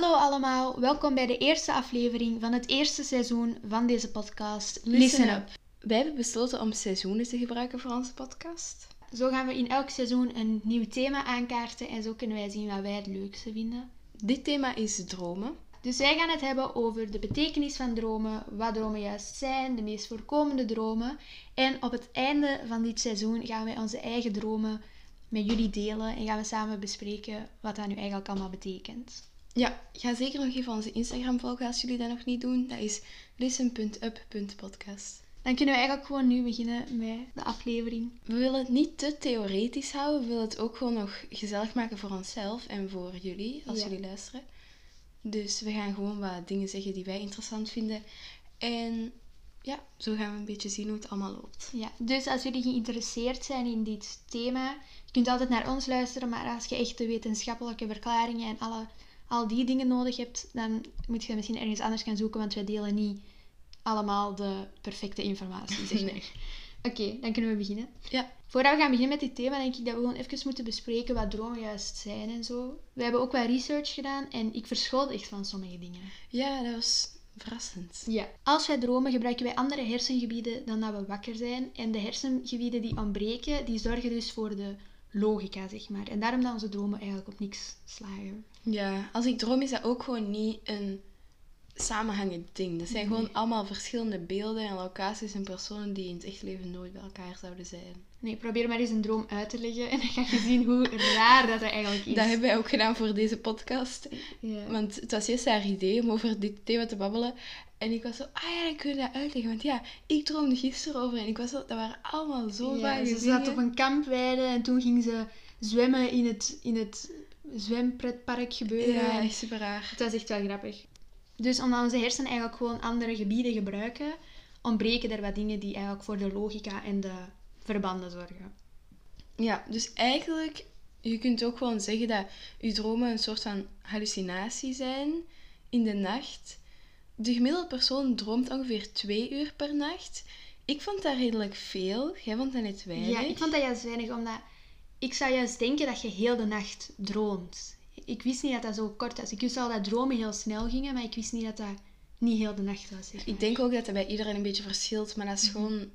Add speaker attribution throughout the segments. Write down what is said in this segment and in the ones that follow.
Speaker 1: Hallo allemaal, welkom bij de eerste aflevering van het eerste seizoen van deze podcast
Speaker 2: Listen
Speaker 1: Listen
Speaker 2: Up.
Speaker 1: Up.
Speaker 2: Wij hebben besloten om seizoenen te gebruiken voor onze podcast.
Speaker 1: Zo gaan we in elk seizoen een nieuw thema aankaarten en zo kunnen wij zien wat wij het leukste vinden.
Speaker 2: Dit thema is dromen.
Speaker 1: Dus wij gaan het hebben over de betekenis van dromen, wat dromen juist zijn, de meest voorkomende dromen. En op het einde van dit seizoen gaan wij onze eigen dromen met jullie delen en gaan we samen bespreken wat dat nu eigenlijk allemaal betekent.
Speaker 2: Ja, ga zeker nog even onze Instagram volgen als jullie dat nog niet doen. Dat is listen.up.podcast.
Speaker 1: Dan kunnen we eigenlijk gewoon nu beginnen met de aflevering.
Speaker 2: We willen het niet te theoretisch houden. We willen het ook gewoon nog gezellig maken voor onszelf en voor jullie, als
Speaker 1: Ja.
Speaker 2: jullie luisteren. Dus we gaan gewoon wat dingen zeggen die wij interessant vinden. En ja, zo gaan we een beetje zien hoe het allemaal loopt.
Speaker 1: Ja, dus als jullie geïnteresseerd zijn in dit thema, je kunt altijd naar ons luisteren, maar als je echt de wetenschappelijke verklaringen en alle, al die dingen nodig hebt, dan moet je misschien ergens anders gaan zoeken, want wij delen niet allemaal de perfecte informatie, zeg maar.
Speaker 2: Nee.
Speaker 1: Oké, dan kunnen we beginnen.
Speaker 2: Ja,
Speaker 1: Voordat we gaan beginnen met dit thema, denk ik dat we gewoon even moeten bespreken wat dromen juist zijn en zo. We hebben ook wat research gedaan en ik verschoot echt van sommige dingen.
Speaker 2: ja dat was verrassend.
Speaker 1: Ja. Als wij dromen gebruiken wij andere hersengebieden dan dat we wakker zijn. En de hersengebieden die ontbreken, die zorgen dus voor de logica, zeg maar. En daarom dat onze dromen eigenlijk op niks slagen.
Speaker 2: Ja, als ik droom is dat ook gewoon niet een samenhangend ding. Dat zijn gewoon allemaal verschillende beelden en locaties en personen die in het echt leven nooit bij elkaar zouden zijn.
Speaker 1: Nee, probeer maar eens een droom uit te leggen en dan ga je zien hoe raar dat, dat eigenlijk is.
Speaker 2: Dat hebben wij ook gedaan voor deze podcast. Want het was juist haar idee om over dit thema te babbelen. En ik was zo, ah ja, dan kun je dat uitleggen. Want ja, ik droomde gisteren over en ik was zo, dat waren allemaal zo
Speaker 1: Ja,
Speaker 2: vage
Speaker 1: ze zat op een kampweide en toen ging ze zwemmen in het, in het zwempretpark gebeuren.
Speaker 2: Ja, echt super raar.
Speaker 1: Het was echt wel grappig. Dus omdat onze hersenen eigenlijk gewoon andere gebieden gebruiken, ontbreken er wat dingen die eigenlijk voor de logica en de verbanden zorgen.
Speaker 2: Ja, dus eigenlijk, je kunt ook gewoon zeggen dat je dromen een soort van hallucinatie zijn in de nacht. De gemiddelde persoon droomt ongeveer twee uur per nacht. Ik vond dat redelijk veel. Jij vond dat net weinig.
Speaker 1: Ja, ik vond dat juist weinig, omdat ik zou juist denken dat je heel de nacht droomt. Ik wist niet dat dat zo kort was. Ik wist al dat dromen heel snel gingen, maar ik wist niet dat dat niet heel de nacht was. zeg maar.
Speaker 2: Ik denk ook dat dat bij iedereen een beetje verschilt, maar
Speaker 1: Mhm.
Speaker 2: dat is gewoon...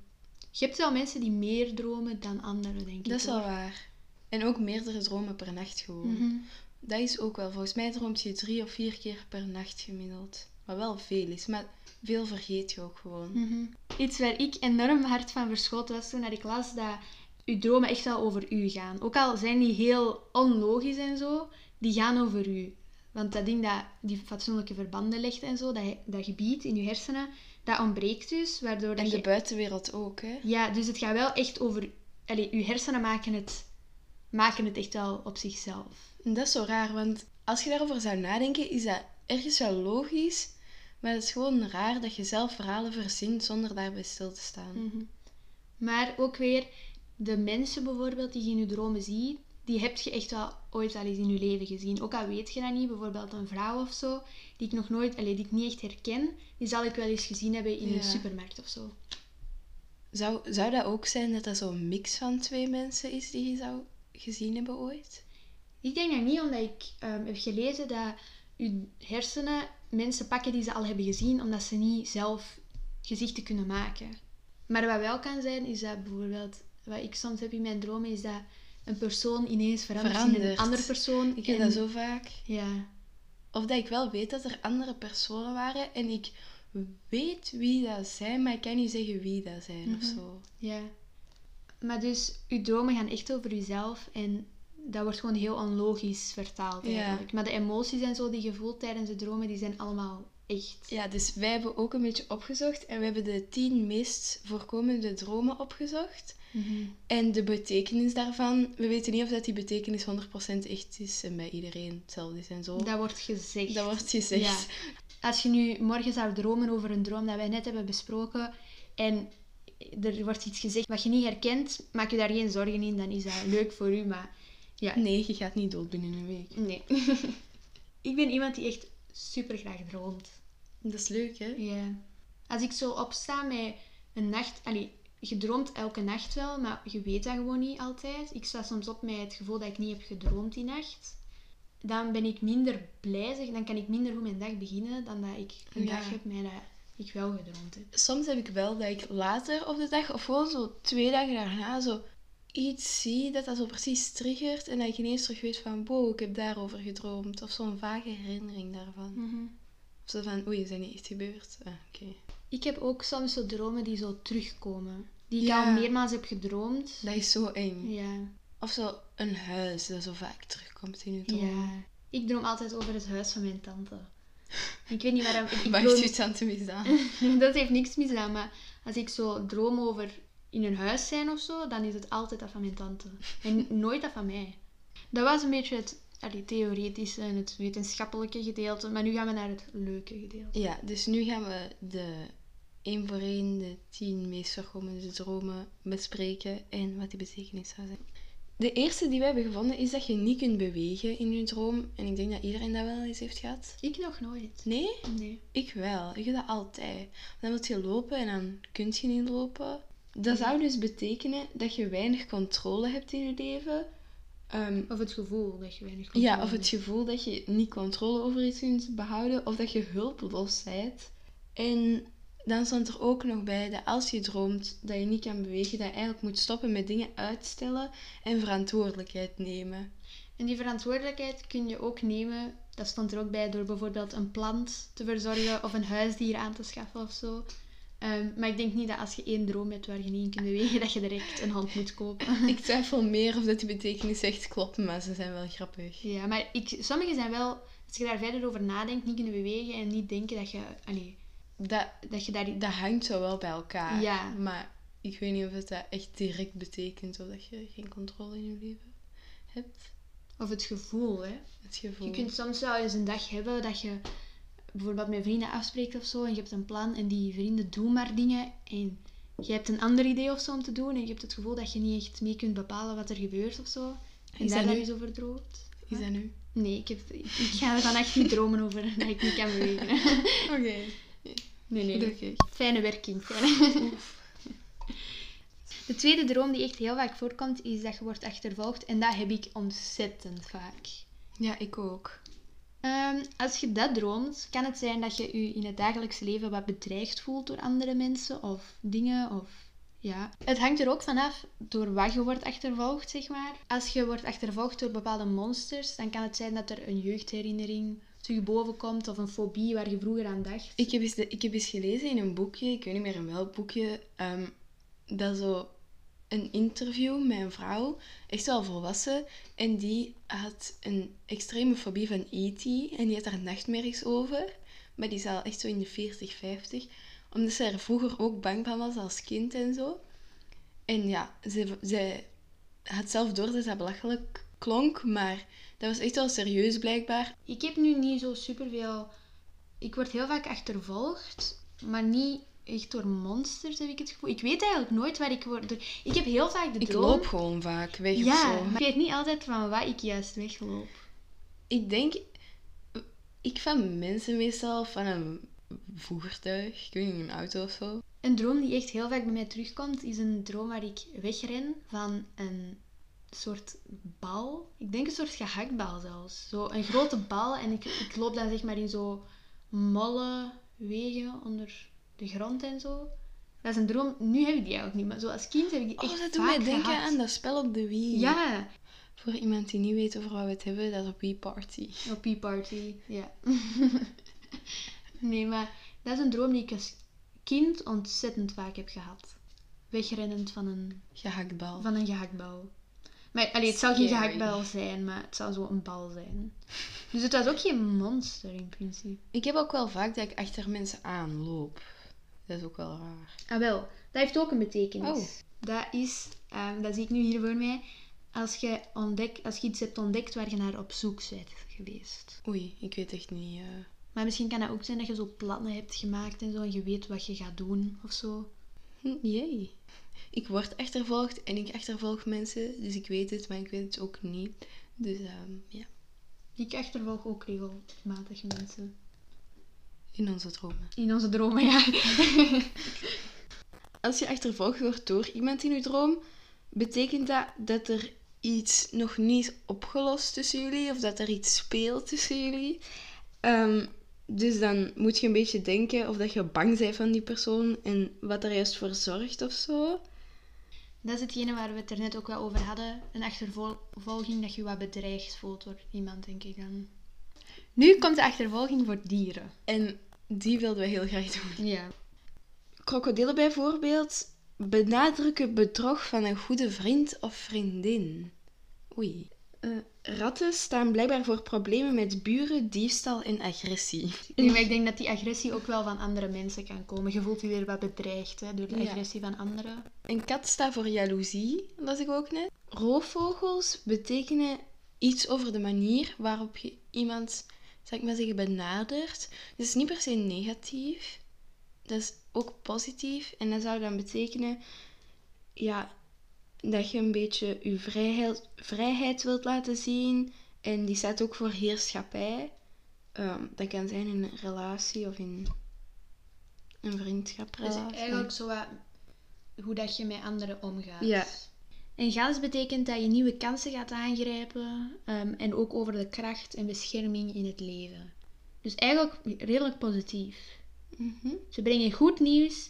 Speaker 1: Je hebt wel mensen die meer dromen dan anderen, denk ik.
Speaker 2: Dat is wel waar. En ook meerdere dromen per nacht gewoon.
Speaker 1: Mhm.
Speaker 2: Dat is ook wel. Volgens mij droomt je drie of vier keer per nacht gemiddeld. Wat wel veel is, maar veel vergeet je ook gewoon.
Speaker 1: Mhm. Iets waar ik enorm hard van verschoten was toen dat ik las dat uw dromen echt wel over u gaan. Ook al zijn die heel onlogisch en zo, die gaan over u. Want dat ding dat die fatsoenlijke verbanden legt en zo, dat, dat gebied in je hersenen, dat ontbreekt dus, waardoor
Speaker 2: En de
Speaker 1: je...
Speaker 2: buitenwereld ook, hè.
Speaker 1: Ja, dus het gaat wel echt over... Allee, uw hersenen maken het, maken het echt wel op zichzelf.
Speaker 2: En dat is zo raar, want als je daarover zou nadenken, is dat ergens wel logisch. Maar het is gewoon raar dat je zelf verhalen verzint zonder daarbij stil te staan.
Speaker 1: Mhm. Maar ook weer, de mensen bijvoorbeeld die je in je dromen ziet, die heb je echt wel ooit al eens in je leven gezien. Ook al weet je dat niet, bijvoorbeeld een vrouw of zo, die ik nog nooit, allee, die ik niet echt herken, die zal ik wel eens gezien hebben in
Speaker 2: Ja.
Speaker 1: een supermarkt of zo.
Speaker 2: Zou, zou dat ook zijn dat dat zo'n mix van twee mensen is die je zou gezien hebben ooit?
Speaker 1: Ik denk dat niet, omdat ik ehm, heb gelezen dat je hersenen mensen pakken die ze al hebben gezien, omdat ze niet zelf gezichten kunnen maken. Maar wat wel kan zijn, is dat bijvoorbeeld, wat ik soms heb in mijn dromen, is dat een persoon ineens verandert, in een
Speaker 2: Verandert.
Speaker 1: andere persoon.
Speaker 2: Ik heb
Speaker 1: En-
Speaker 2: dat zo vaak.
Speaker 1: Ja.
Speaker 2: Of dat ik wel weet dat er andere personen waren en ik weet wie dat zijn, maar ik kan niet zeggen wie dat zijn of
Speaker 1: Mhm.
Speaker 2: zo.
Speaker 1: Ja. Maar dus, uw dromen gaan echt over uzelf en dat wordt gewoon heel onlogisch vertaald
Speaker 2: Ja.
Speaker 1: eigenlijk. Maar de emoties en zo die je voelt tijdens de dromen, die zijn allemaal echt.
Speaker 2: Ja, dus wij hebben ook een beetje opgezocht en we hebben de tien meest voorkomende dromen opgezocht.
Speaker 1: Mhm.
Speaker 2: En de betekenis daarvan, we weten niet of dat die betekenis 100% echt is en bij iedereen hetzelfde is en zo.
Speaker 1: Dat wordt gezegd.
Speaker 2: Dat wordt gezegd.
Speaker 1: Ja. Als je nu morgen zou dromen over een droom dat wij net hebben besproken en er wordt iets gezegd wat je niet herkent, maak je daar geen zorgen in, dan is dat leuk voor u. Maar ja,
Speaker 2: Nee, je gaat niet dood binnen een week.
Speaker 1: nee. ik ben iemand die echt super graag droomt.
Speaker 2: Dat is leuk, hè?
Speaker 1: Ja. Als ik zo opsta met een nacht... Allee, je droomt elke nacht wel, maar je weet dat gewoon niet altijd. Ik sta soms op met het gevoel dat ik niet heb gedroomd die nacht. dan ben ik minder blij, zeg, dan kan ik minder goed mijn dag beginnen dan dat ik een
Speaker 2: Ja.
Speaker 1: dag heb met dat ik wel gedroomd heb.
Speaker 2: Soms heb ik wel dat ik later op de dag, of gewoon zo twee dagen daarna, zo iets zie dat dat zo precies triggert. En dat ik ineens terug weet van, wow, ik heb daarover gedroomd. Of zo'n vage herinnering daarvan. Of zo van, oei, is dat niet echt gebeurd? Ah, oké.
Speaker 1: Ik heb ook soms zo dromen die zo terugkomen. Die ik
Speaker 2: Ja.
Speaker 1: al meermaals heb gedroomd.
Speaker 2: Dat is zo eng.
Speaker 1: Ja.
Speaker 2: Of zo een huis dat zo vaak terugkomt in je droom.
Speaker 1: ja. Ik droom altijd over het huis van mijn tante. Ik weet niet waarom. Ik, ik
Speaker 2: Wat
Speaker 1: droom-
Speaker 2: heeft je tante misdaan?
Speaker 1: dat heeft niks misdaan, maar als ik zo droom over in een huis zijn of zo, dan is het altijd dat van mijn tante. En nooit dat van mij. Dat was een beetje het allee, theoretische en het wetenschappelijke gedeelte, maar nu gaan we naar het leuke gedeelte.
Speaker 2: Ja, dus nu gaan we de één voor één de tien meest voorkomende dromen bespreken en wat die betekenis zou zijn. De eerste die we hebben gevonden is dat je niet kunt bewegen in je droom. En ik denk dat iedereen dat wel eens heeft gehad.
Speaker 1: Ik nog nooit.
Speaker 2: Nee?
Speaker 1: Nee.
Speaker 2: Ik wel. Ik doe dat altijd. Dan wil je lopen en dan kun je niet lopen. Dat zou dus betekenen dat je weinig controle hebt in je leven. Ehm,
Speaker 1: Of het gevoel dat je weinig controle
Speaker 2: ja, of het
Speaker 1: hebt.
Speaker 2: gevoel dat je niet controle over iets kunt behouden, of dat je hulpeloos bent. En dan stond er ook nog bij dat als je droomt dat je niet kan bewegen, dat je eigenlijk moet stoppen met dingen uitstellen en verantwoordelijkheid nemen.
Speaker 1: En die verantwoordelijkheid kun je ook nemen, dat stond er ook bij, door bijvoorbeeld een plant te verzorgen of een huisdier aan te schaffen of zo. Ehm, maar ik denk niet dat als je één droom hebt waar je niet in kunt bewegen, dat je direct een hond moet kopen.
Speaker 2: Ik twijfel meer of dat die betekenis echt klopt, maar ze zijn wel grappig.
Speaker 1: Ja, maar ik, sommige zijn wel, als je daar verder over nadenkt, niet kunnen bewegen en niet denken dat je, allee,
Speaker 2: Dat,
Speaker 1: dat je daar...
Speaker 2: dat hangt zo wel bij elkaar.
Speaker 1: Ja.
Speaker 2: Maar ik weet niet of het dat echt direct betekent of dat je geen controle in je leven hebt.
Speaker 1: Of het gevoel, hè.
Speaker 2: Het gevoel.
Speaker 1: Je kunt soms wel eens een dag hebben dat je bijvoorbeeld met vrienden afspreekt of zo en je hebt een plan en die vrienden doen maar dingen en je hebt een ander idee of zo om te doen en je hebt het gevoel dat je niet echt mee kunt bepalen wat er gebeurt of zo. En
Speaker 2: Is
Speaker 1: daar
Speaker 2: dat
Speaker 1: dan
Speaker 2: nu?
Speaker 1: eens over droomt.
Speaker 2: Is dat nu?
Speaker 1: Nee, ik, heb, ik, ga er dan echt niet dromen over dat ik niet kan bewegen.
Speaker 2: Oké.
Speaker 1: Nee, nee.
Speaker 2: Gelukkig.
Speaker 1: Fijne werking. Fijne. De tweede droom die echt heel vaak voorkomt, is dat je wordt achtervolgd. En dat heb ik ontzettend vaak.
Speaker 2: Ja, ik ook.
Speaker 1: Ehm, als je dat droomt, kan het zijn dat je je in het dagelijks leven wat bedreigd voelt door andere mensen of dingen. Of, ja. Het hangt er ook vanaf door wat je wordt achtervolgd, zeg maar. Als je wordt achtervolgd door bepaalde monsters, dan kan het zijn dat er een jeugdherinnering terug boven komt of een fobie waar je vroeger aan dacht.
Speaker 2: Ik heb, eens ik heb eens gelezen in een boekje, ik weet niet meer in welk boekje, ehm, dat zo een interview met een vrouw, echt wel volwassen, en die had een extreme fobie van E.T. en die had daar nachtmerries over, maar die is al echt zo in de 40, 50, omdat ze er vroeger ook bang van was als kind en zo. En ja, ze, ze had zelf door dat dat belachelijk klonk, maar dat was echt wel serieus blijkbaar.
Speaker 1: Ik heb nu niet zo superveel... Ik word heel vaak achtervolgd, maar niet echt door monsters, heb ik het gevoel. Ik weet eigenlijk nooit waar ik word... door- Ik heb heel vaak de
Speaker 2: Ik
Speaker 1: droom...
Speaker 2: loop gewoon vaak weg of
Speaker 1: Ja,
Speaker 2: zo.
Speaker 1: maar ik weet niet altijd van wat ik juist wegloop.
Speaker 2: Ik denk, ik van mensen meestal of van een voertuig, ik weet niet, een auto of zo.
Speaker 1: Een droom die echt heel vaak bij mij terugkomt, is een droom waar ik wegren van een soort bal. Ik denk een soort gehaktbal zelfs. Zo een grote bal en ik, ik loop dan zeg maar in zo molle wegen onder de grond en zo. Dat is een droom. Nu heb ik die eigenlijk niet, maar zo als kind heb ik die echt
Speaker 2: Oh, dat doet mij denken
Speaker 1: gehad.
Speaker 2: aan dat spel op de Wii.
Speaker 1: Ja,
Speaker 2: Voor iemand die niet weet over wat we het hebben, dat is op Wii Party.
Speaker 1: op Pea Party, ja. nee, maar dat is een droom die ik als kind ontzettend vaak heb gehad. Wegrennend van een
Speaker 2: Gehaktbal.
Speaker 1: Van een gehaktbal. Maar allee, het zou geen gehaktbal zijn, maar het zou zo een bal zijn. Dus het was ook geen monster in principe.
Speaker 2: Ik heb ook wel vaak dat ik achter mensen aanloop. Dat is ook wel raar.
Speaker 1: Ah wel, dat heeft ook een betekenis.
Speaker 2: Oh.
Speaker 1: Dat is, ehm, dat zie ik nu hier voor mij, als je, ontdek, als je iets hebt ontdekt waar je naar op zoek bent geweest.
Speaker 2: Oei, ik weet echt niet. eh.
Speaker 1: Maar misschien kan dat ook zijn dat je zo plannen hebt gemaakt en zo, en je weet wat je gaat doen of zo.
Speaker 2: Hm, Jee. Ik word achtervolgd en ik achtervolg mensen, dus ik weet het, maar ik weet het ook niet. Dus ehm, ja,
Speaker 1: Ik achtervolg ook regelmatig mensen.
Speaker 2: in onze dromen.
Speaker 1: In onze dromen, ja.
Speaker 2: Als je achtervolgd wordt door iemand in je droom, betekent dat dat er iets nog niet opgelost tussen jullie of dat er iets speelt tussen jullie. Ehm, dus dan moet je een beetje denken of dat je bang bent van die persoon en wat er juist voor zorgt of zo.
Speaker 1: Dat is hetgene waar we het er net ook wel over hadden. Een achtervolging dat je wat bedreigd voelt door iemand, denk ik dan. Nu komt de achtervolging voor dieren.
Speaker 2: En die wilden we heel graag doen.
Speaker 1: Ja.
Speaker 2: Krokodillen bijvoorbeeld benadrukken bedrog van een goede vriend of vriendin. Oei. Eh, ratten staan blijkbaar voor problemen met buren, diefstal en agressie.
Speaker 1: Nee, maar ik denk dat die agressie ook wel van andere mensen kan komen. Je voelt je weer wat bedreigd hè, door de
Speaker 2: Ja.
Speaker 1: agressie van anderen.
Speaker 2: Een kat staat voor jaloezie, las ik ook net. Roofvogels betekenen iets over de manier waarop je iemand, zal ik maar zeggen, benadert. Dus is niet per se negatief. Dat is ook positief. En dat zou dan betekenen, ja, dat je een beetje je vrijheid, vrijheid wilt laten zien. En die staat ook voor heerschappij. Ehm, dat kan zijn in een relatie of in een vriendschaprelatie.
Speaker 1: Dus eigenlijk zo wat hoe dat je met anderen omgaat.
Speaker 2: Ja.
Speaker 1: En gans betekent dat je nieuwe kansen gaat aangrijpen ehm, en ook over de kracht en bescherming in het leven. Dus eigenlijk redelijk positief.
Speaker 2: Mhm.
Speaker 1: Ze brengen goed nieuws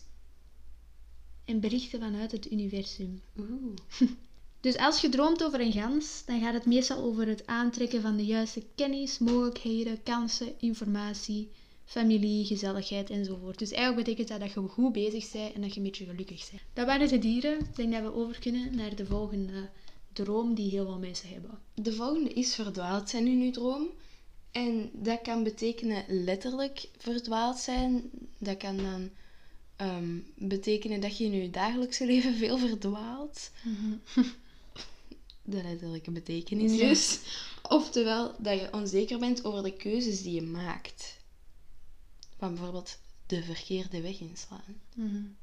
Speaker 1: en berichten vanuit het universum.
Speaker 2: Oeh.
Speaker 1: Dus als je droomt over een gans, dan gaat het meestal over het aantrekken van de juiste kennis, mogelijkheden, kansen, informatie, familie, gezelligheid enzovoort. Dus eigenlijk betekent dat dat je goed bezig bent en dat je een beetje gelukkig bent. Dat waren de dieren. Ik denk dat we over kunnen naar de volgende droom die heel veel mensen hebben.
Speaker 2: De volgende is verdwaald zijn in uw droom. En dat kan betekenen letterlijk verdwaald zijn. Dat kan dan ehm, betekenen dat je in je dagelijkse leven veel verdwaalt. De letterlijke betekenis
Speaker 1: Ja.
Speaker 2: dus. Oftewel dat je onzeker bent over de keuzes die je maakt. Van bijvoorbeeld de verkeerde weg inslaan.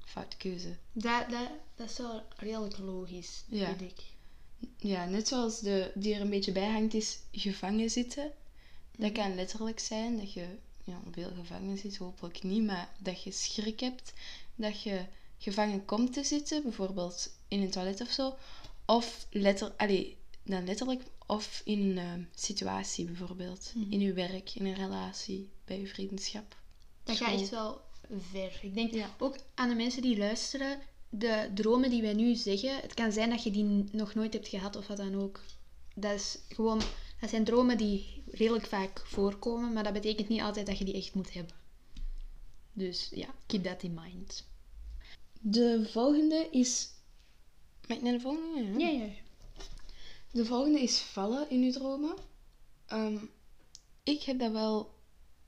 Speaker 2: Foute keuze.
Speaker 1: dat, dat, dat is wel redelijk logisch,
Speaker 2: Ja.
Speaker 1: vind ik.
Speaker 2: Ja, net zoals de, die er een beetje bij hangt, is gevangen zitten. Dat kan letterlijk zijn dat je ja, veel gevangen zit, hopelijk niet, maar dat je schrik hebt dat je gevangen komt te zitten, bijvoorbeeld in een toilet of zo. Of letter, allee, dan letterlijk, of in een eh, situatie bijvoorbeeld.
Speaker 1: Mhm.
Speaker 2: In je werk, in een relatie, bij je vriendschap.
Speaker 1: Dat gaat echt wel ver. Ik denk
Speaker 2: Ja.
Speaker 1: ook aan de mensen die luisteren, de dromen die wij nu zeggen, het kan zijn dat je die nog nooit hebt gehad of wat dan ook. Dat, is gewoon, dat zijn dromen die redelijk vaak voorkomen, maar dat betekent niet altijd dat je die echt moet hebben. Dus ja, keep that in mind.
Speaker 2: De volgende is... Mag ik naar de volgende?
Speaker 1: Ja, ja.
Speaker 2: De volgende is vallen in je dromen. Ehm, ik heb dat wel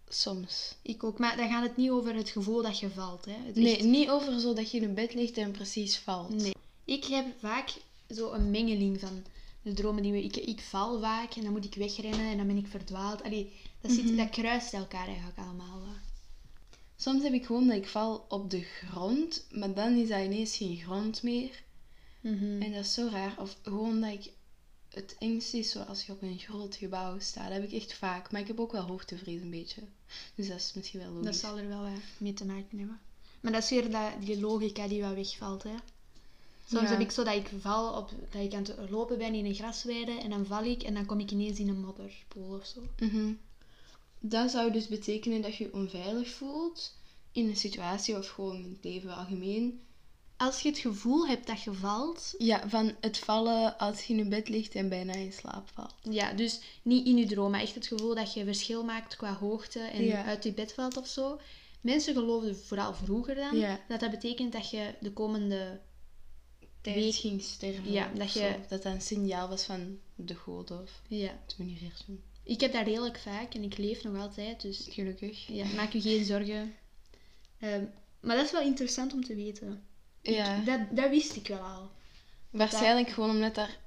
Speaker 2: soms.
Speaker 1: Ik ook. Maar dan gaat het niet over het gevoel dat je valt. Hè. Het
Speaker 2: Nee,
Speaker 1: echt-
Speaker 2: niet over zo dat je in bed ligt en precies valt.
Speaker 1: Nee. Ik heb vaak zo een mengeling van de dromen die we... Ik, ik val vaak en dan moet ik wegrennen en dan ben ik verdwaald. Allee, dat, zit,
Speaker 2: Mhm.
Speaker 1: dat kruist elkaar eigenlijk allemaal. wel.
Speaker 2: Soms heb ik gewoon dat ik val op de grond, maar dan is dat ineens geen grond meer.
Speaker 1: Mhm.
Speaker 2: En dat is zo raar. Of gewoon dat ik... Het engste is zo als je op een groot gebouw staat. Dat heb ik echt vaak. Maar ik heb ook wel hoogtevrees een beetje. Dus dat is misschien wel
Speaker 1: Dat
Speaker 2: logisch.
Speaker 1: zal er wel mee te maken hebben. Maar dat is weer dat, die logica die wat wegvalt. Hè. Soms
Speaker 2: Ja.
Speaker 1: heb ik zo dat ik val op dat ik aan het lopen ben in een grasweide en dan val ik en dan kom ik ineens in een modderpoel of zo.
Speaker 2: Mhm. Dat zou dus betekenen dat je je onveilig voelt in een situatie of gewoon in het leven algemeen.
Speaker 1: Als je het gevoel hebt dat je valt,
Speaker 2: Ja, van het vallen als je in je bed ligt en bijna in slaap valt.
Speaker 1: ja, dus niet in je droom, maar echt het gevoel dat je verschil maakt qua hoogte en
Speaker 2: Ja.
Speaker 1: uit je bed valt of zo. Mensen geloofden vooral vroeger dan
Speaker 2: Ja.
Speaker 1: dat dat betekent dat je de komende
Speaker 2: Tijd ging sterven.
Speaker 1: Ja, dat je-.
Speaker 2: Dat dat een signaal was van de goden of
Speaker 1: ja.
Speaker 2: het universum.
Speaker 1: Ik heb dat redelijk vaak en ik leef nog altijd, dus
Speaker 2: Gelukkig.
Speaker 1: Ja, maak je geen zorgen. Ehm, maar dat is wel interessant om te weten.
Speaker 2: Ja.
Speaker 1: Ik- dat, dat wist ik wel al.
Speaker 2: Waarschijnlijk gewoon omdat daar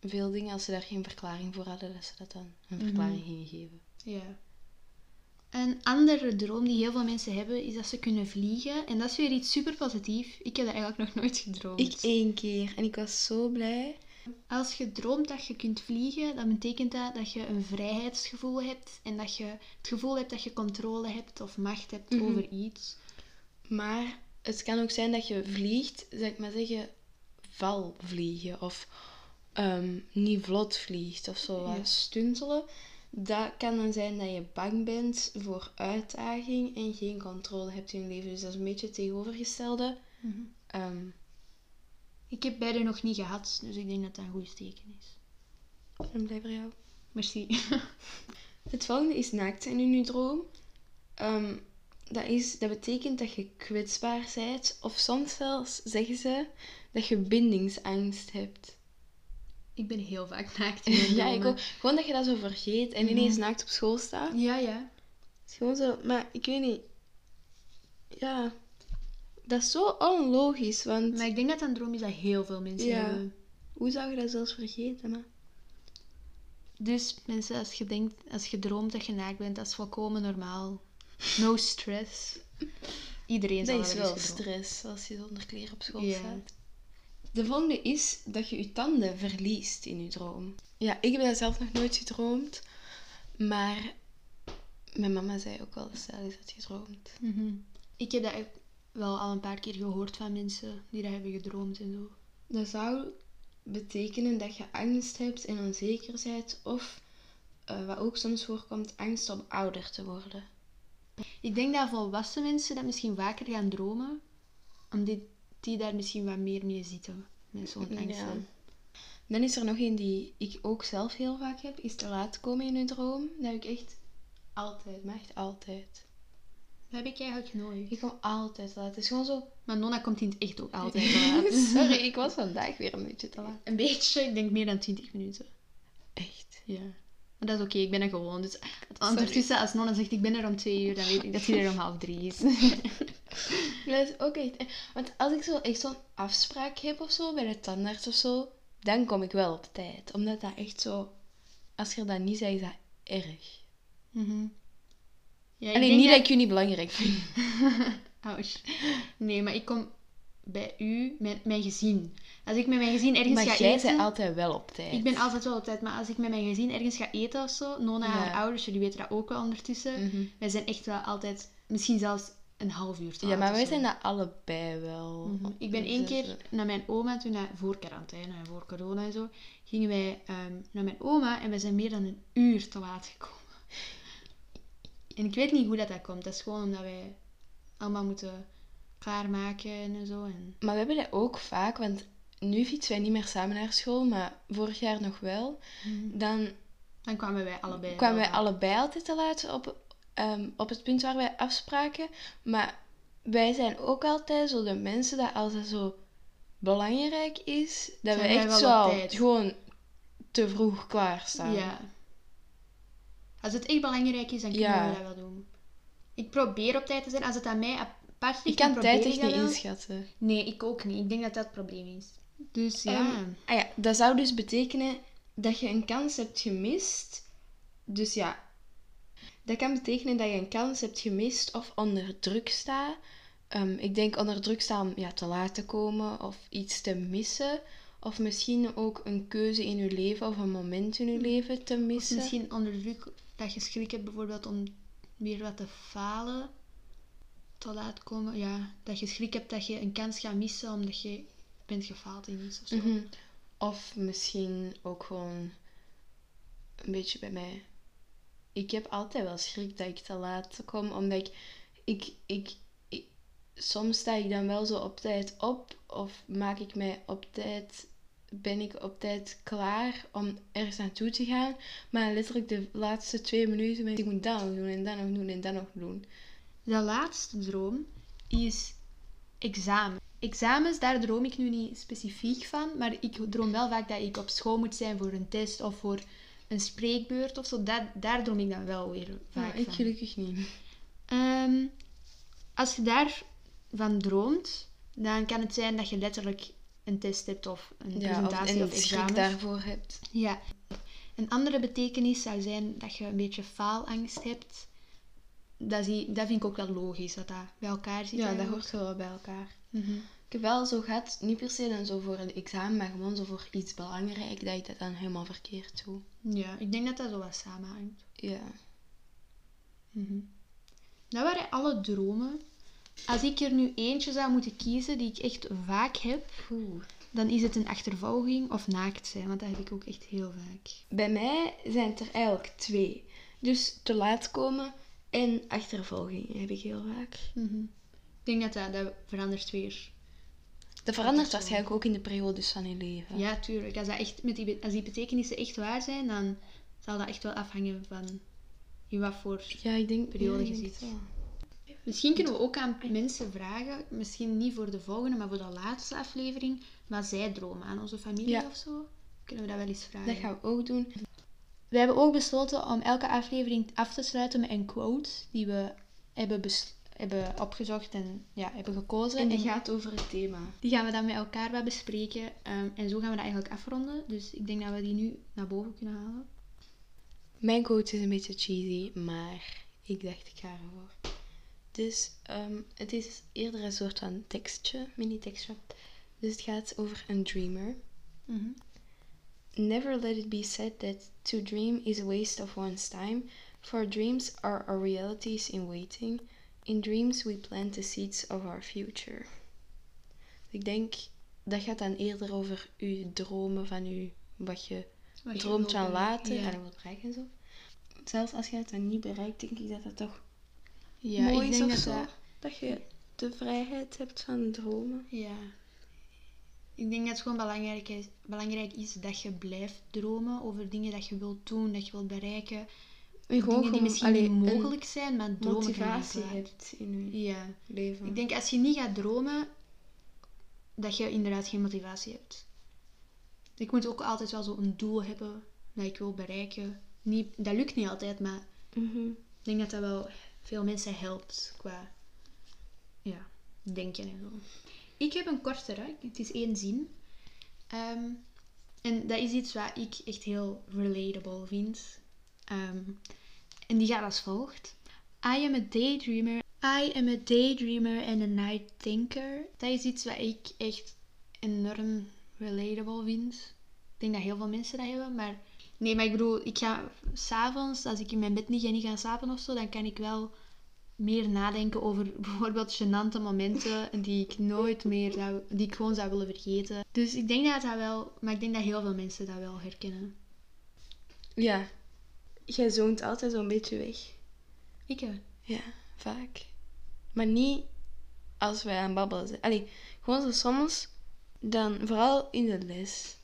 Speaker 2: veel dingen, als ze daar geen verklaring voor hadden, dat ze dat dan een
Speaker 1: Mhm.
Speaker 2: verklaring gingen geven.
Speaker 1: Ja. Een andere droom die heel veel mensen hebben, is dat ze kunnen vliegen. En dat is weer iets super positief. Ik heb dat eigenlijk nog nooit gedroomd.
Speaker 2: Ik één keer en ik was zo blij.
Speaker 1: Als je droomt dat je kunt vliegen, dan betekent dat dat je een vrijheidsgevoel hebt. En dat je het gevoel hebt dat je controle hebt of macht hebt
Speaker 2: Mhm.
Speaker 1: over iets.
Speaker 2: Maar het kan ook zijn dat je vliegt, zeg ik maar zeggen, valvliegen. Of ehm, niet vlot vliegt of zo
Speaker 1: Ja.
Speaker 2: stuntelen. Dat kan dan zijn dat je bang bent voor uitdaging en geen controle hebt in je leven. Dus dat is een beetje het tegenovergestelde. Ehm,
Speaker 1: Ik heb beide nog niet gehad, dus ik denk dat dat een goed teken is.
Speaker 2: en blij voor jou.
Speaker 1: Merci.
Speaker 2: Het volgende is naakt zijn in je droom. Ehm, dat, is, dat betekent dat je kwetsbaar bent. Of soms zelfs zeggen ze dat je bindingsangst hebt.
Speaker 1: Ik ben heel vaak naakt in mijn
Speaker 2: Ja, ik ook. Gewoon dat je dat zo vergeet en ineens naakt op school staat.
Speaker 1: Ja, ja.
Speaker 2: Het is gewoon zo, maar ik weet niet. Ja, dat is zo onlogisch, want
Speaker 1: Maar ik denk dat dat een droom is dat heel veel mensen
Speaker 2: Ja.
Speaker 1: hebben.
Speaker 2: hoe zou je dat zelfs vergeten? Maar...
Speaker 1: Dus mensen, als je denkt, als je droomt dat je naakt bent, dat is volkomen normaal. No stress. Iedereen zal
Speaker 2: Dat is
Speaker 1: wel
Speaker 2: stress als je zonder kleren op school
Speaker 1: Ja.
Speaker 2: staat. De volgende is dat je je tanden verliest in je droom. Ja, ik heb dat zelf nog nooit gedroomd, maar mijn mama zei ook wel eens dat is dat gedroomd.
Speaker 1: Mhm. Ik heb dat wel al een paar keer gehoord van mensen die dat hebben gedroomd en zo.
Speaker 2: Dat zou betekenen dat je angst hebt en onzeker bent, of eh, wat ook soms voorkomt, angst om ouder te worden.
Speaker 1: Ik denk dat volwassen mensen dat misschien vaker gaan dromen, omdat die daar misschien wat meer mee zitten. Met zo'n angst.
Speaker 2: Ja. Dan is er nog een die ik ook zelf heel vaak heb, is te laat komen in een droom. Dat heb ik echt altijd, maar echt altijd.
Speaker 1: Dat heb ik eigenlijk nooit.
Speaker 2: Ik kom altijd te laat. Het is gewoon zo...
Speaker 1: Maar Nonna komt in het echt ook altijd te laat.
Speaker 2: Sorry, ik was vandaag weer een beetje te laat.
Speaker 1: Een beetje, ik denk meer dan 20 minuten.
Speaker 2: Echt?
Speaker 1: Ja. Maar dat is oké, ik ben er gewoon. Dus ondertussen, als Nonna zegt ik ben er om twee uur, dan weet ik dat hij er om half drie is.
Speaker 2: Dat is ook echt... Want als ik zo echt zo'n afspraak heb of zo, bij de tandarts of zo, dan kom ik wel op tijd. Omdat dat echt zo... Als je dat niet zegt, is dat erg.
Speaker 1: Mhm. Ja, ik
Speaker 2: Alleen niet dat ik je niet belangrijk vind.
Speaker 1: Ouch. Nee, maar ik kom bij u, met mijn gezin. Als ik met mijn gezin ergens
Speaker 2: Maar
Speaker 1: ga
Speaker 2: jij
Speaker 1: eten...
Speaker 2: bent altijd wel op tijd.
Speaker 1: Ik ben altijd wel op tijd, maar als ik met mijn gezin ergens ga eten of zo, Nona en
Speaker 2: Ja.
Speaker 1: haar ouders, jullie weten dat ook wel ondertussen,
Speaker 2: Mhm.
Speaker 1: wij zijn echt wel altijd, misschien zelfs een half uur te
Speaker 2: Ja, maar wij zijn dat allebei wel.
Speaker 1: Mhm. Ik ben
Speaker 2: Dus
Speaker 1: één keer naar mijn oma, toen voor quarantaine en voor corona en zo, gingen wij ehm, naar mijn oma en wij zijn meer dan een uur te laat gekomen. En ik weet niet hoe dat, dat komt. Dat is gewoon omdat wij allemaal moeten klaarmaken en zo. En...
Speaker 2: Maar we hebben dat ook vaak, want nu fietsen wij niet meer samen naar school, maar vorig jaar nog wel. Dan
Speaker 1: Dan kwamen wij allebei.
Speaker 2: kwamen wij allebei altijd te laat op, ehm, op het punt waar wij afspraken. Maar wij zijn ook altijd zo de mensen dat als het zo belangrijk is, dat
Speaker 1: Zijn
Speaker 2: we
Speaker 1: wij
Speaker 2: echt zo gewoon te vroeg klaarstaan.
Speaker 1: Ja. Als het echt belangrijk is, dan kunnen
Speaker 2: Ja.
Speaker 1: we dat wel doen. Ik probeer op tijd te zijn. Als het aan mij apart ligt,
Speaker 2: Ik kan tijd echt niet inschatten.
Speaker 1: Nee, ik ook niet. Ik denk dat dat het probleem is. Dus ja.
Speaker 2: Ehm, ah ja, dat zou dus betekenen dat je een kans hebt gemist. Dus ja, dat kan betekenen dat je een kans hebt gemist of onder druk staat. Ehm, ik denk onder druk staan om ja, te laat te komen of iets te missen. Of misschien ook een keuze in je leven of een moment in je leven te
Speaker 1: Of
Speaker 2: missen.
Speaker 1: misschien onder druk dat je schrik hebt bijvoorbeeld om weer wat te falen. Te laat komen. Ja, dat je schrik hebt dat je een kans gaat missen omdat je bent gefaald in iets of zo.
Speaker 2: Mhm. Of misschien ook gewoon een beetje bij mij. Ik heb altijd wel schrik dat ik te laat kom, omdat ik, ik, ik, soms sta ik dan wel zo op tijd op, of maak ik mij op tijd, ben ik op tijd klaar om ergens naartoe te gaan, maar letterlijk de laatste twee minuten ben ik, ik moet dat nog doen en dat nog doen en dat nog doen.
Speaker 1: De laatste droom is examen. Examens, daar droom ik nu niet specifiek van, maar ik droom wel vaak dat ik op school moet zijn voor een test of voor een spreekbeurt of zo. Dat, daar droom ik dan wel weer vaak
Speaker 2: Ja, ik
Speaker 1: van.
Speaker 2: gelukkig niet.
Speaker 1: Ehm, als je daarvan droomt, dan kan het zijn dat je letterlijk een test hebt of een
Speaker 2: Ja, of,
Speaker 1: presentatie
Speaker 2: en
Speaker 1: of,
Speaker 2: schrik
Speaker 1: examens.
Speaker 2: daarvoor hebt.
Speaker 1: Ja. Een andere betekenis zou zijn dat je een beetje faalangst hebt. Dat, zie, dat vind ik ook wel logisch, dat dat bij elkaar zit.
Speaker 2: Ja, dat hoort wel bij elkaar.
Speaker 1: Mhm.
Speaker 2: Wel zo gehad, niet per se dan zo voor een examen, maar gewoon zo voor iets belangrijk, dat ik dat dan helemaal verkeerd doe.
Speaker 1: Ja, ik denk dat dat zo wat samenhangt.
Speaker 2: Ja.
Speaker 1: Mhm. Dat waren alle dromen. Als ik er nu eentje zou moeten kiezen die ik echt vaak heb,
Speaker 2: Oeh.
Speaker 1: dan is het een achtervolging of naakt zijn, want dat heb ik ook echt heel vaak.
Speaker 2: Bij mij zijn het er eigenlijk twee. Dus te laat komen en achtervolging heb ik heel vaak.
Speaker 1: Mhm. Ik denk dat dat, dat verandert weer.
Speaker 2: Dat verandert waarschijnlijk ook in de periodes van je leven.
Speaker 1: Ja, tuurlijk. Als, dat echt, met die, als die betekenissen echt waar zijn, dan zal dat echt wel afhangen van in wat voor...
Speaker 2: Ja, ik denk...
Speaker 1: Periode
Speaker 2: ja,
Speaker 1: je
Speaker 2: wel.
Speaker 1: Misschien kunnen we ook aan mensen vragen, misschien niet voor de volgende, maar voor de laatste aflevering, wat zij dromen aan onze familie
Speaker 2: Ja.
Speaker 1: of zo. Kunnen we dat wel eens vragen.
Speaker 2: Dat gaan we ook doen.
Speaker 1: We hebben ook besloten om elke aflevering af te sluiten met een quote die we hebben, bes- hebben opgezocht en ja, hebben gekozen.
Speaker 2: En die gaat over het thema.
Speaker 1: die gaan we dan met elkaar wat bespreken. ehm, en zo gaan we dat eigenlijk afronden. Dus ik denk dat we die nu naar boven kunnen halen.
Speaker 2: Mijn quote is een beetje cheesy, maar ik dacht ik ga ervoor. Dus ehm, het is eerder een soort van tekstje, mini-tekstje. Dus het gaat over een dreamer. Never let it be said that to dream is a waste of one's time, for dreams are our realities in waiting. In dreams we plant the seeds of our future. Ik denk, dat gaat dan eerder over uw dromen van wat je
Speaker 1: Wat je
Speaker 2: droomt
Speaker 1: wil
Speaker 2: van later
Speaker 1: Ja.
Speaker 2: en wat bereiken en zo. Zelfs als je het dan niet bereikt, denk ik dat dat toch
Speaker 1: Ja,
Speaker 2: mooi
Speaker 1: ik
Speaker 2: is
Speaker 1: denk dat dat...
Speaker 2: Dat je de vrijheid hebt van dromen.
Speaker 1: Ja. Ik denk dat het gewoon belangrijk is, belangrijk is dat je blijft dromen over dingen dat je wilt doen, dat je wilt bereiken.
Speaker 2: En
Speaker 1: dingen die misschien
Speaker 2: allee,
Speaker 1: niet mogelijk zijn, maar dromen
Speaker 2: motivatie hebt in je
Speaker 1: Ja.
Speaker 2: leven.
Speaker 1: Ik denk als je niet gaat dromen, dat je inderdaad geen motivatie hebt. Ik moet ook altijd wel zo een doel hebben dat ik wil bereiken. Niet, dat lukt niet altijd, maar
Speaker 2: Mhm.
Speaker 1: ik denk dat dat wel veel mensen helpt qua ja, denken en zo. Ik heb een kortere, het is één zin. Ehm, en dat is iets wat ik echt heel relatable vind. Ehm, en die gaat als volgt. I am a daydreamer. I am a daydreamer and a night thinker. Dat is iets wat ik echt enorm relatable vind. Ik denk dat heel veel mensen dat hebben, maar... Nee, maar ik bedoel, ik ga s'avonds, als ik in mijn bed niet ga niet gaan slapen of zo, dan kan ik wel meer nadenken over bijvoorbeeld gênante momenten die ik nooit meer zou, die ik gewoon zou willen vergeten. Dus ik denk dat dat wel, maar ik denk dat heel veel mensen dat wel herkennen.
Speaker 2: Ja. Jij zoont altijd zo'n beetje weg.
Speaker 1: Ik hè?
Speaker 2: Ja, vaak. Maar niet als wij aan het babbelen zijn. Allee, gewoon zo soms, dan vooral in de les.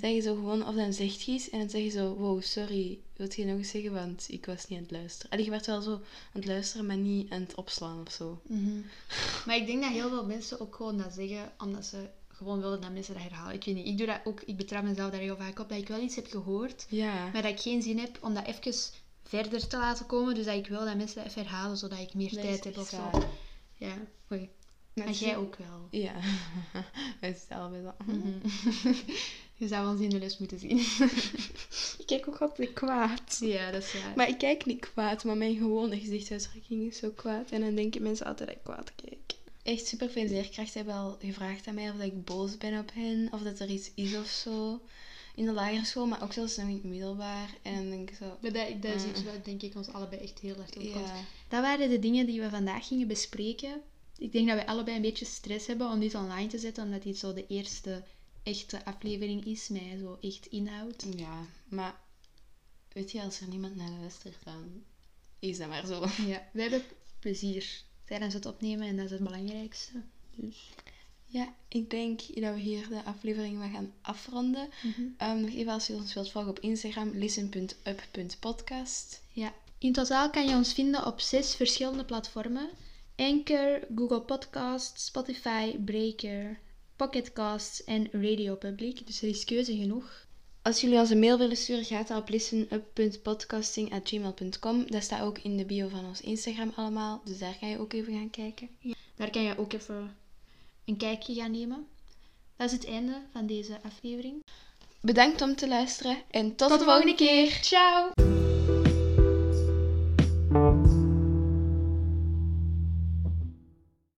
Speaker 2: Zeg je zo gewoon, of dan zegt je iets en dan zeg je zo, wow, sorry, wilt je nog eens zeggen, want ik was niet aan het luisteren. Allee, je werd wel zo aan het luisteren, maar niet aan het opslaan of zo.
Speaker 1: Mhm. Maar ik denk dat heel veel mensen ook gewoon dat zeggen omdat ze gewoon willen dat mensen dat herhalen. Ik weet niet, ik doe dat ook, ik betrap mezelf daar heel vaak op dat ik wel iets heb gehoord,
Speaker 2: Ja.
Speaker 1: maar dat ik geen zin heb om dat even verder te laten komen. Dus dat ik wil dat mensen dat even herhalen zodat ik meer
Speaker 2: Dat
Speaker 1: tijd heb of zo. Ja, oei.
Speaker 2: Maar
Speaker 1: Maar
Speaker 2: het
Speaker 1: jij ook wel.
Speaker 2: Ja. Wij dat.
Speaker 1: Mhm. Je zou ons in de les moeten zien.
Speaker 2: Ik kijk ook altijd kwaad.
Speaker 1: ja, dat is waar.
Speaker 2: Maar ik kijk niet kwaad, maar mijn gewone gezichtsuitdrukking is zo kwaad. En dan denken mensen altijd dat ik kwaad kijk. Echt super veel leerkrachten hebben al gevraagd aan mij of dat ik boos ben op hen. Of dat er iets is of zo. In de lagere school, maar ook zelfs nog in het middelbaar. En dan denk ik zo...
Speaker 1: Maar dat, dat is iets wat denk ik ons allebei echt heel hard opkomt.
Speaker 2: Ja.
Speaker 1: Dat waren de dingen die we vandaag gingen bespreken. Ik denk dat we allebei een beetje stress hebben om dit online te zetten, omdat dit zo de eerste echte aflevering is met zo echt inhoud.
Speaker 2: ja, maar weet je, als er niemand naar luistert, dan is dat maar zo.
Speaker 1: Ja, we hebben plezier tijdens het opnemen en dat is het belangrijkste. Dus.
Speaker 2: Ja, ik denk dat we hier de aflevering gaan afronden. Ehm, nog even als je ons wilt volgen op Instagram, listen.up.podcast.
Speaker 1: Ja. In totaal kan je ons vinden op zes verschillende platformen. Anchor, Google Podcasts, Spotify, Breaker, Pocketcasts en Radio Public. Dus er is keuze genoeg.
Speaker 2: Als jullie ons een mail willen sturen, gaat dat op listenup.podcasting.gmail.com. Dat staat ook in de bio van ons Instagram allemaal, dus daar kan je ook even gaan kijken.
Speaker 1: Daar kan je ook even een kijkje gaan nemen. Dat is het einde van deze aflevering.
Speaker 2: Bedankt om te luisteren en tot,
Speaker 1: Tot de volgende keer. Ciao!